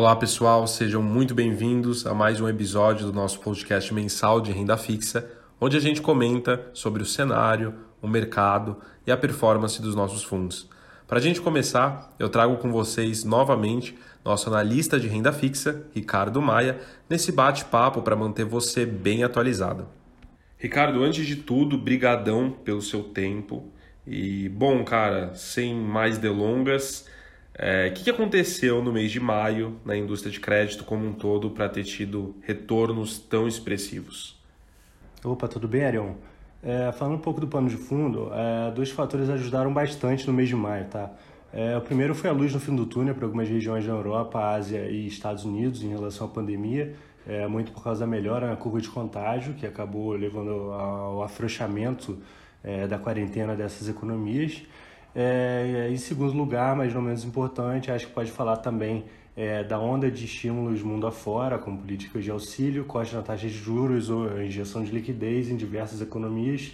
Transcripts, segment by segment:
Olá pessoal, sejam muito bem-vindos a mais um episódio do nosso podcast mensal de renda fixa, onde a gente comenta sobre o cenário, o mercado e a performance dos nossos fundos. Para a gente começar, eu trago com vocês novamente nosso analista de renda fixa, Ricardo Maia, nesse bate-papo para manter você bem atualizado. Ricardo, antes de tudo, brigadão pelo seu tempo. E bom, cara, sem mais delongas, é, o que, que aconteceu no mês de maio na indústria de crédito como um todo para ter tido retornos tão expressivos? Opa, tudo bem, Arion? É, falando um pouco do pano de fundo, é, dois fatores ajudaram bastante no mês de maio, tá? É, o primeiro foi a luz no fim do túnel para algumas regiões da Europa, Ásia e Estados Unidos em relação à pandemia, é, muito por causa da melhora na curva de contágio, que acabou levando ao afrouxamento é, da quarentena dessas economias. É, em segundo lugar, mas não menos importante, acho que pode falar também é, da onda de estímulos mundo afora, como políticas de auxílio, corte na taxa de juros ou injeção de liquidez em diversas economias,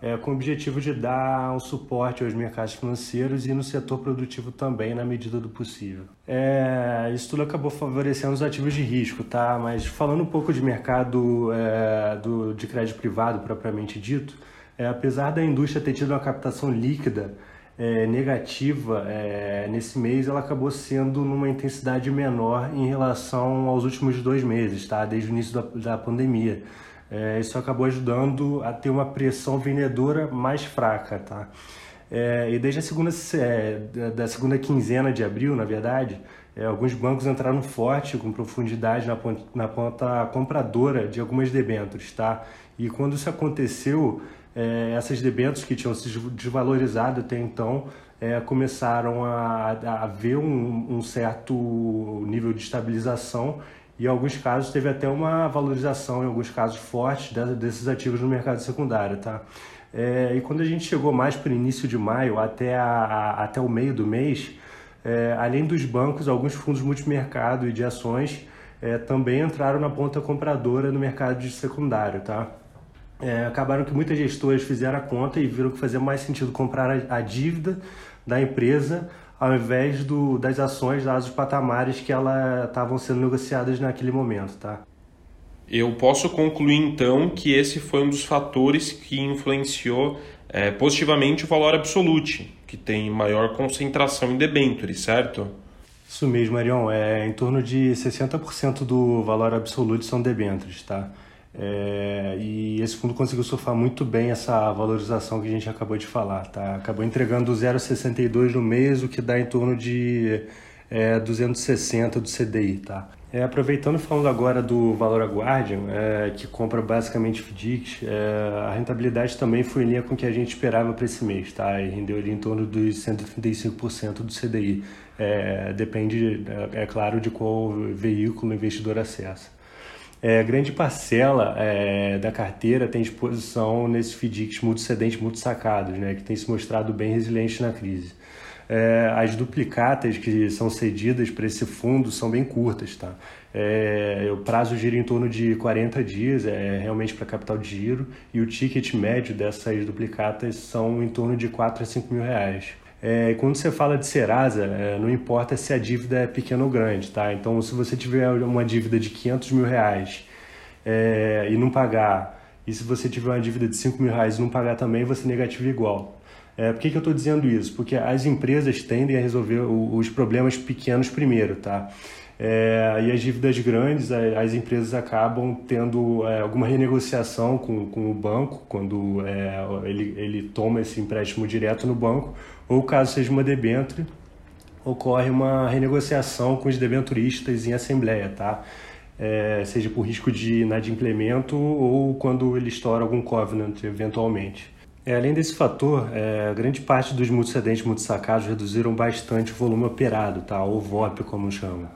é, com o objetivo de dar um suporte aos mercados financeiros e no setor produtivo também, na medida do possível. É, isso tudo acabou favorecendo os ativos de risco, tá? Mas falando um pouco de mercado é, do, de crédito privado propriamente dito, é, apesar da indústria ter tido uma captação líquida é, negativa é, nesse mês, ela acabou sendo numa intensidade menor em relação aos últimos dois meses, tá? Desde o início da, da pandemia. É, isso acabou ajudando a ter uma pressão vendedora mais fraca, tá? É, e desde a segunda, é, da segunda quinzena de abril, na verdade, é, alguns bancos entraram forte, com profundidade na ponta, na ponta compradora de algumas debêntures, tá? E quando isso aconteceu, é, essas debêntures que tinham se desvalorizado até então é, começaram a, a um, um certo nível de estabilização e em alguns casos teve até uma valorização, em alguns casos forte, desses ativos no mercado secundário, tá? É, e quando a gente chegou mais para o início de maio, até, a, a, até o meio do mês, é, além dos bancos, alguns fundos multimercado e de ações é, também entraram na ponta compradora no mercado de secundário, tá? É, acabaram que muitas gestoras fizeram a conta e viram que fazia mais sentido comprar a, a dívida da empresa ao invés do, das ações, dados os patamares que ela estavam sendo negociadas naquele momento, tá? Eu posso concluir então que esse foi um dos fatores que influenciou é, positivamente o valor absoluto, que tem maior concentração em debentures, certo? Isso mesmo, Arion. É, em torno de 60% do valor absoluto são debentures, tá? É, e esse fundo conseguiu surfar muito bem essa valorização que a gente acabou de falar, tá? Acabou entregando 0,62 no mês, o que dá em torno de é, 260 do CDI, tá? É, aproveitando falando agora do Valor Guardian, é, que compra basicamente FDICs, é, a rentabilidade também foi em linha com o que a gente esperava para esse mês, tá? E rendeu ali em torno dos 135% do CDI. É, depende, é, é claro, de qual veículo o investidor acessa. É, grande parcela é, da carteira tem exposição nesses FDICs multicedentes, multissacados, né, que tem se mostrado bem resiliente na crise. É, as duplicatas que são cedidas para esse fundo são bem curtas, tá? É, o prazo gira em torno de 40 dias, é realmente para capital de giro, e o ticket médio dessas duplicatas são em torno de 4 a 5 mil reais. É, quando você fala de Serasa, é, não importa se a dívida é pequena ou grande, tá? Então, se você tiver uma dívida de 500 mil reais é, e não pagar, e se você tiver uma dívida de 5 mil reais e não pagar também, você negativa igual. É, por que, que eu estou dizendo isso? Porque as empresas tendem a resolver os problemas pequenos primeiro, tá? É, e as dívidas grandes, as empresas acabam tendo é, alguma renegociação com, com o banco, quando é, ele, ele toma esse empréstimo direto no banco, ou caso seja uma debênture, ocorre uma renegociação com os debenturistas em assembleia, tá? É, seja por risco de inadimplemento ou quando ele estoura algum covenant eventualmente. É, além desse fator, é, grande parte dos multicedentes multissacados reduziram bastante o volume operado, tá? ou VOP como chamam.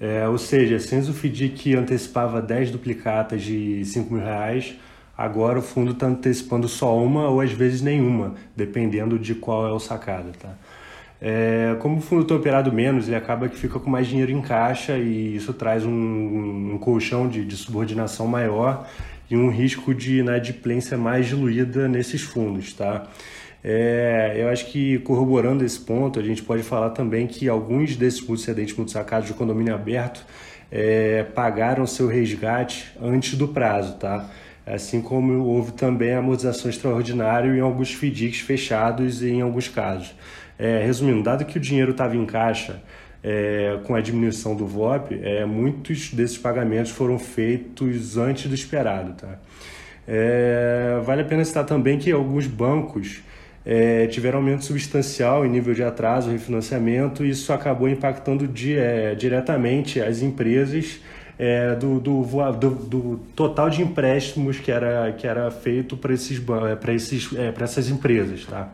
É, ou seja, sem o FDIC antecipava 10 duplicatas de 5 mil reais, agora o fundo está antecipando só uma ou às vezes nenhuma, dependendo de qual é o sacado. Tá? É, como o fundo está operado menos, ele acaba que fica com mais dinheiro em caixa e isso traz um, um colchão de, de, subordinação maior e um risco de inadimplência mais diluída nesses fundos. Tá? É, eu acho que corroborando esse ponto, a gente pode falar também que alguns desses multicedentes multisacados de condomínio aberto é, pagaram seu resgate antes do prazo, tá? Assim como houve também amortização extraordinária em alguns FDICs fechados em alguns casos. É, resumindo, dado que o dinheiro estava em caixa é, com a diminuição do VOP, é, muitos desses pagamentos foram feitos antes do esperado. Tá? É, vale a pena citar também que alguns bancos é, tiveram aumento substancial em nível de atraso, refinanciamento, e isso acabou impactando é, diretamente as empresas é, do, do, do, do, total de empréstimos que era, que era feito para esses, esses, essas empresas. Tá?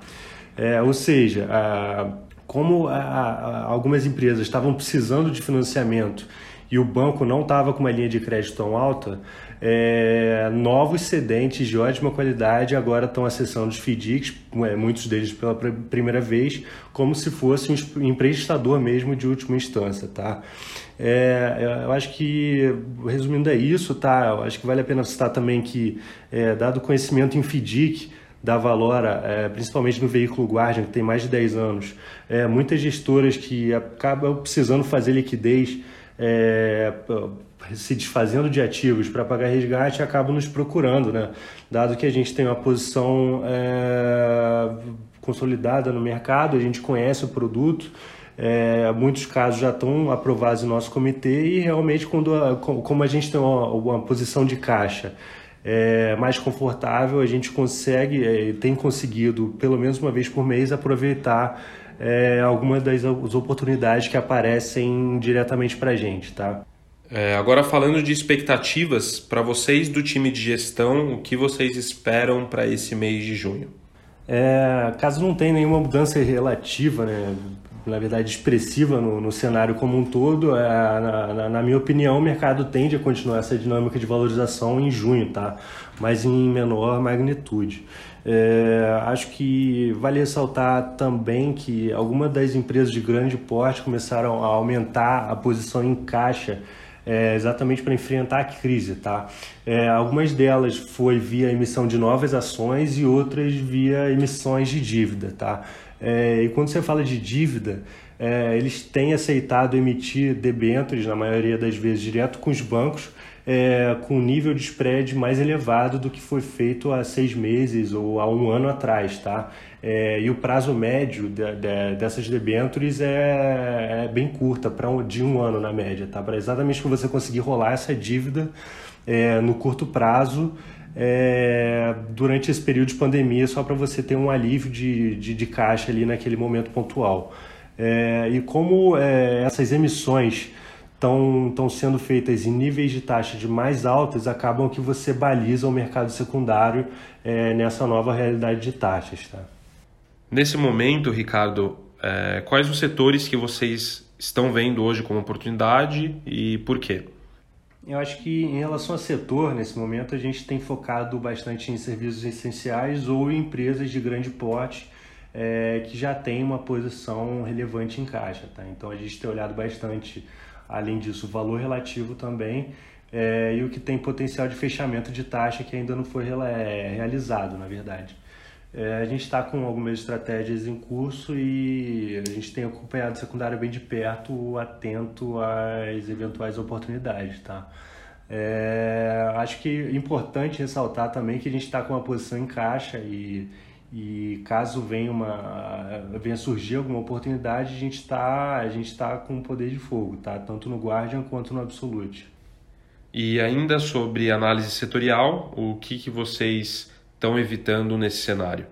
ou seja, a, como a, a, algumas empresas estavam precisando de financiamento e o banco não estava com uma linha de crédito tão alta, é, novos cedentes de ótima qualidade agora estão acessando os FDICs, é, muitos deles pela primeira vez, como se fosse um emprestador mesmo de última instância, tá? É, eu acho que, resumindo é isso, tá? Eu acho que vale a pena citar também que, é, dado o conhecimento em FDIC, da Valora, é, principalmente no veículo Guardian, que tem mais de 10 anos, é, muitas gestoras que acabam precisando fazer liquidez, é, se desfazendo de ativos para pagar resgate, acabam nos procurando, né? dado que a gente tem uma posição é, consolidada no mercado, a gente conhece o produto, é, muitos casos já estão aprovados em nosso comitê e realmente quando a, como a gente tem uma, uma posição de caixa é, mais confortável, a gente consegue, é, tem conseguido, pelo menos uma vez por mês, aproveitar é, algumas das oportunidades que aparecem diretamente para a gente, tá? É, agora falando de expectativas, para vocês do time de gestão, o que vocês esperam para esse mês de junho? É, caso não tenha nenhuma mudança relativa, né, na verdade expressiva no, no cenário como um todo, é, na, na, na, minha opinião, o mercado tende a continuar essa dinâmica de valorização em junho, tá? mas em menor magnitude. É, acho que vale ressaltar também que algumas das empresas de grande porte começaram a aumentar a posição em caixa é, exatamente para enfrentar a crise. Tá? É, algumas delas foi via emissão de novas ações e outras via emissões de dívida. Tá? É, e quando você fala de dívida, é, eles têm aceitado emitir debêntures, na maioria das vezes, direto com os bancos, é, com um nível de spread mais elevado do que foi feito há seis meses ou há um ano atrás. Tá? É, e o prazo médio de, de, dessas debêntures é, é bem curta, para um, de um ano na média, tá? para exatamente que você conseguir rolar essa dívida é, no curto prazo é, durante esse período de pandemia, só para você ter um alívio de, de, de, caixa ali naquele momento pontual. É, e como é, essas emissões estão sendo feitas em níveis de taxa de mais altas, acabam que você baliza o mercado secundário é, nessa nova realidade de taxas. Tá? Nesse momento, Ricardo, é, quais os setores que vocês estão vendo hoje como oportunidade e por quê? Eu acho que em relação ao setor, nesse momento, a gente tem focado bastante em serviços essenciais ou em empresas de grande porte é, que já têm uma posição relevante em caixa. Tá? Então a gente tem olhado bastante, além disso, o valor relativo também é, e o que tem potencial de fechamento de taxa que ainda não foi é, realizado, na verdade. É, a gente está com algumas estratégias em curso e a gente tem acompanhado o secundário bem de perto, atento às eventuais oportunidades, tá? É, acho que é importante ressaltar também que a gente está com uma posição em caixa e, e caso venha, uma, venha surgir alguma oportunidade, a gente está tá com poder de fogo, tá? Tanto no Guardian quanto no Absolute. E ainda sobre análise setorial, o que, que vocês estão evitando nesse cenário?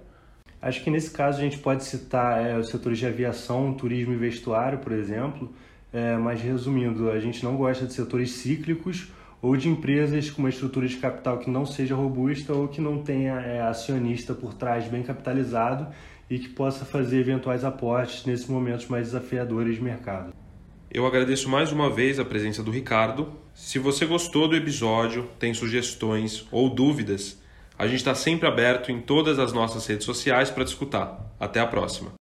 Acho que nesse caso a gente pode citar é, os setores de aviação, turismo e vestuário, por exemplo, é, mas resumindo, a gente não gosta de setores cíclicos ou de empresas com uma estrutura de capital que não seja robusta ou que não tenha é, acionista por trás bem capitalizado e que possa fazer eventuais aportes nesses momentos mais desafiadores de mercado. Eu agradeço mais uma vez a presença do Ricardo. Se você gostou do episódio, tem sugestões ou dúvidas, a gente está sempre aberto em todas as nossas redes sociais para discutir. Até a próxima!